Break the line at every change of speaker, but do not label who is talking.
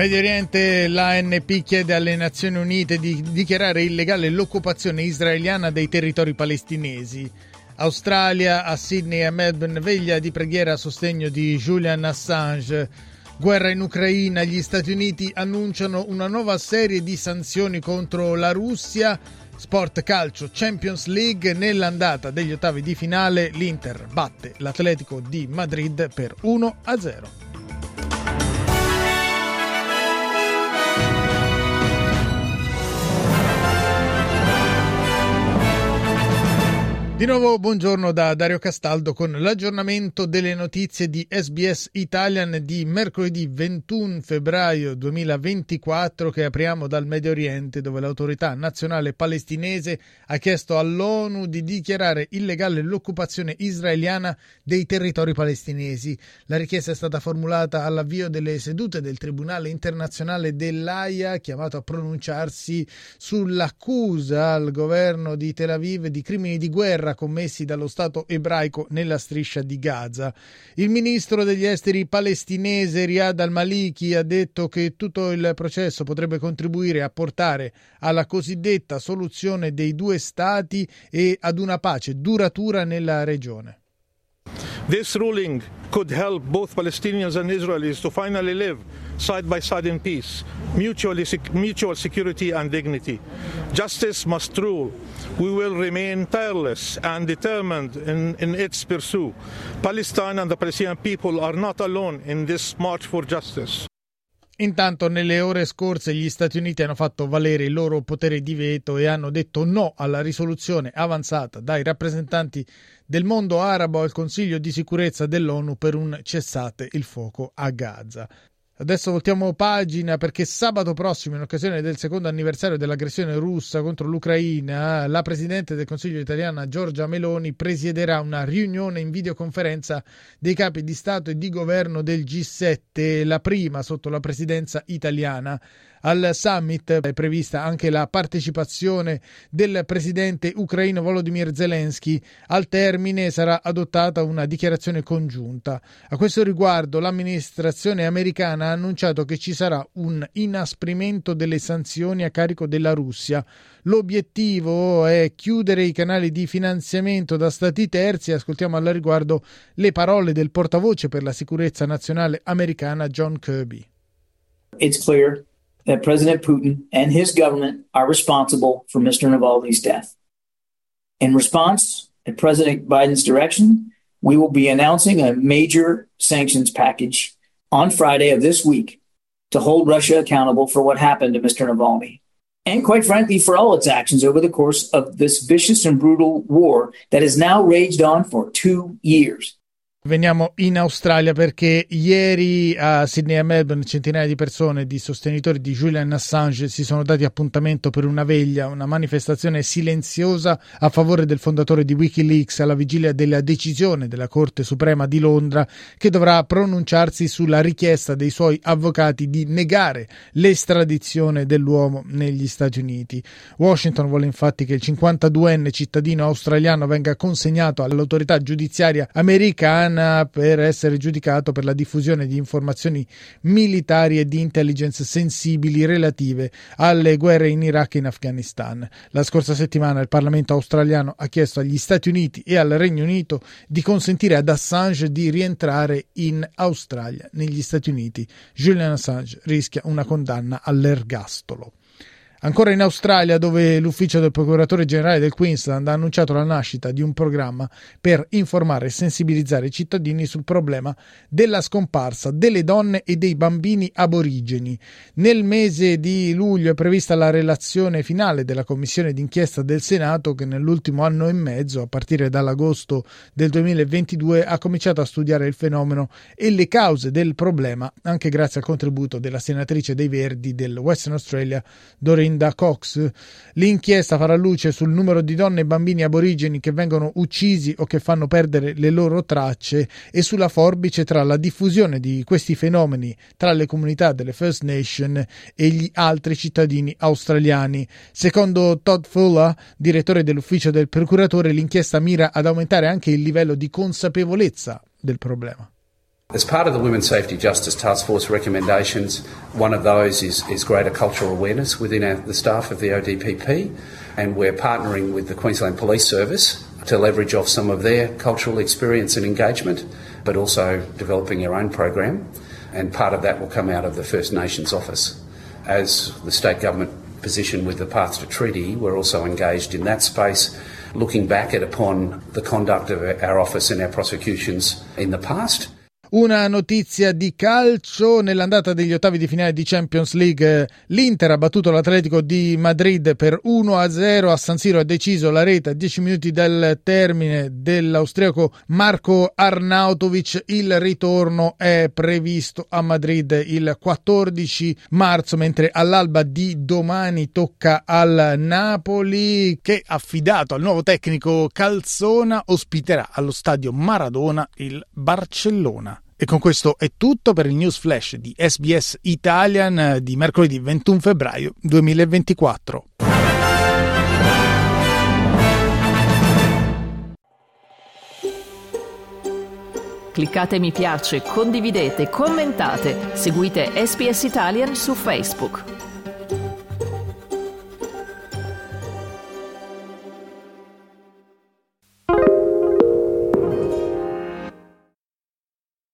Medio Oriente, l'ANP chiede alle Nazioni Unite di dichiarare illegale l'occupazione israeliana dei territori palestinesi. Australia, a Sydney e a Melbourne, veglia di preghiera a sostegno di Julian Assange. Guerra in Ucraina, gli Stati Uniti annunciano una nuova serie di sanzioni contro la Russia. Sport calcio Champions League nell'andata degli ottavi di finale l'Inter batte l'Atletico di Madrid per 1-0. Di nuovo buongiorno da Dario Castaldo con l'aggiornamento delle notizie di SBS Italian di mercoledì 21 febbraio 2024 che apriamo dal Medio Oriente dove l'autorità nazionale palestinese ha chiesto all'ONU di dichiarare illegale l'occupazione israeliana dei territori palestinesi. La richiesta è stata formulata all'avvio delle sedute del Tribunale internazionale dell'AIA chiamato a pronunciarsi sull'accusa al governo di Tel Aviv di crimini di guerra guerra commessi dallo Stato ebraico nella striscia di Gaza. Il ministro degli esteri palestinese Riyad al-Maliki ha detto che tutto il processo potrebbe contribuire a portare alla cosiddetta soluzione dei due Stati e ad una pace duratura nella regione.
This ruling could help both Palestinians and Israelis to finally live side by side in peace, mutually, mutual security and dignity. Justice must rule. We will remain tireless and determined in, in its pursuit. Palestine and the Palestinian people are not alone in this march for justice.
Intanto nelle ore scorse gli Stati Uniti hanno fatto valere il loro potere di veto e hanno detto no alla risoluzione avanzata dai rappresentanti del mondo arabo al Consiglio di sicurezza dell'ONU per un cessate il fuoco a Gaza. Adesso voltiamo pagina perché sabato prossimo, in occasione del secondo anniversario dell'aggressione russa contro l'Ucraina, la Presidente del Consiglio italiana Giorgia Meloni presiederà una riunione in videoconferenza dei capi di Stato e di governo del G7, la prima sotto la presidenza italiana. Al summit è prevista anche la partecipazione del presidente ucraino Volodymyr Zelensky. Al termine sarà adottata una dichiarazione congiunta. A questo riguardo l'amministrazione americana ha annunciato che ci sarà un inasprimento delle sanzioni a carico della Russia. L'obiettivo è chiudere i canali di finanziamento da stati terzi. Ascoltiamo al riguardo le parole del portavoce per la sicurezza nazionale americana John Kirby.
It's clear that President Putin and his government are responsible for Mr. Navalny's death. In response, at President Biden's direction, we will be announcing a major sanctions package on Friday of this week to hold Russia accountable for what happened to Mr. Navalny. And quite frankly, for all its actions over the course of this vicious and brutal war that has now raged on for two years.
Veniamo in Australia perché ieri a Sydney e Melbourne centinaia di persone, di sostenitori di Julian Assange, si sono dati appuntamento per una veglia, una manifestazione silenziosa a favore del fondatore di Wikileaks alla vigilia della decisione della Corte Suprema di Londra che dovrà pronunciarsi sulla richiesta dei suoi avvocati di negare l'estradizione dell'uomo negli Stati Uniti. Washington vuole infatti che il 52enne cittadino australiano venga consegnato all'autorità giudiziaria americana Iran per essere giudicato per la diffusione di informazioni militari e di intelligence sensibili relative alle guerre in Iraq e in Afghanistan. La scorsa settimana il Parlamento australiano ha chiesto agli Stati Uniti e al Regno Unito di consentire ad Assange di rientrare in Australia. Negli Stati Uniti Julian Assange rischia una condanna all'ergastolo. Ancora in Australia, dove l'ufficio del procuratore generale del Queensland ha annunciato la nascita di un programma per informare e sensibilizzare i cittadini sul problema della scomparsa delle donne e dei bambini aborigeni. Nel mese di luglio è prevista la relazione finale della commissione d'inchiesta del Senato che nell'ultimo anno e mezzo, a partire dall'agosto del 2022, ha cominciato a studiare il fenomeno e le cause del problema, anche grazie al contributo della senatrice dei Verdi del Western Australia, Doreen Brenda Cox. L'inchiesta farà luce sul numero di donne e bambini aborigeni che vengono uccisi o che fanno perdere le loro tracce e sulla forbice tra la diffusione di questi fenomeni tra le comunità delle First Nation e gli altri cittadini australiani. Secondo Todd Fuller, direttore dell'ufficio del procuratore, l'inchiesta mira ad aumentare anche il livello di consapevolezza del problema.
As part of the Women's Safety Justice Task Force recommendations, one of those is, is greater cultural awareness within our, the staff of the ODPP, and we're partnering with the Queensland Police Service to leverage off some of their cultural experience and engagement, but also developing our own program, and part of that will come out of the First Nations office. As the state government position with the Path to Treaty, we're also engaged in that space, looking back at upon the conduct of our office and our prosecutions in the past
Una notizia di calcio nell'andata degli ottavi di finale di Champions League. L'Inter ha battuto l'Atletico di Madrid per 1-0 a San Siro, ha deciso la rete a 10 minuti dal termine dell'austriaco Marco Arnautovic. Il ritorno è previsto a Madrid il 14 marzo, mentre all'alba di domani tocca al Napoli che affidato al nuovo tecnico Calzona ospiterà allo stadio Maradona il Barcellona. E con questo è tutto per il news flash di SBS Italian eh, di mercoledì 21 febbraio 2024.
Cliccate mi piace, condividete, commentate, seguite SBS Italian su Facebook.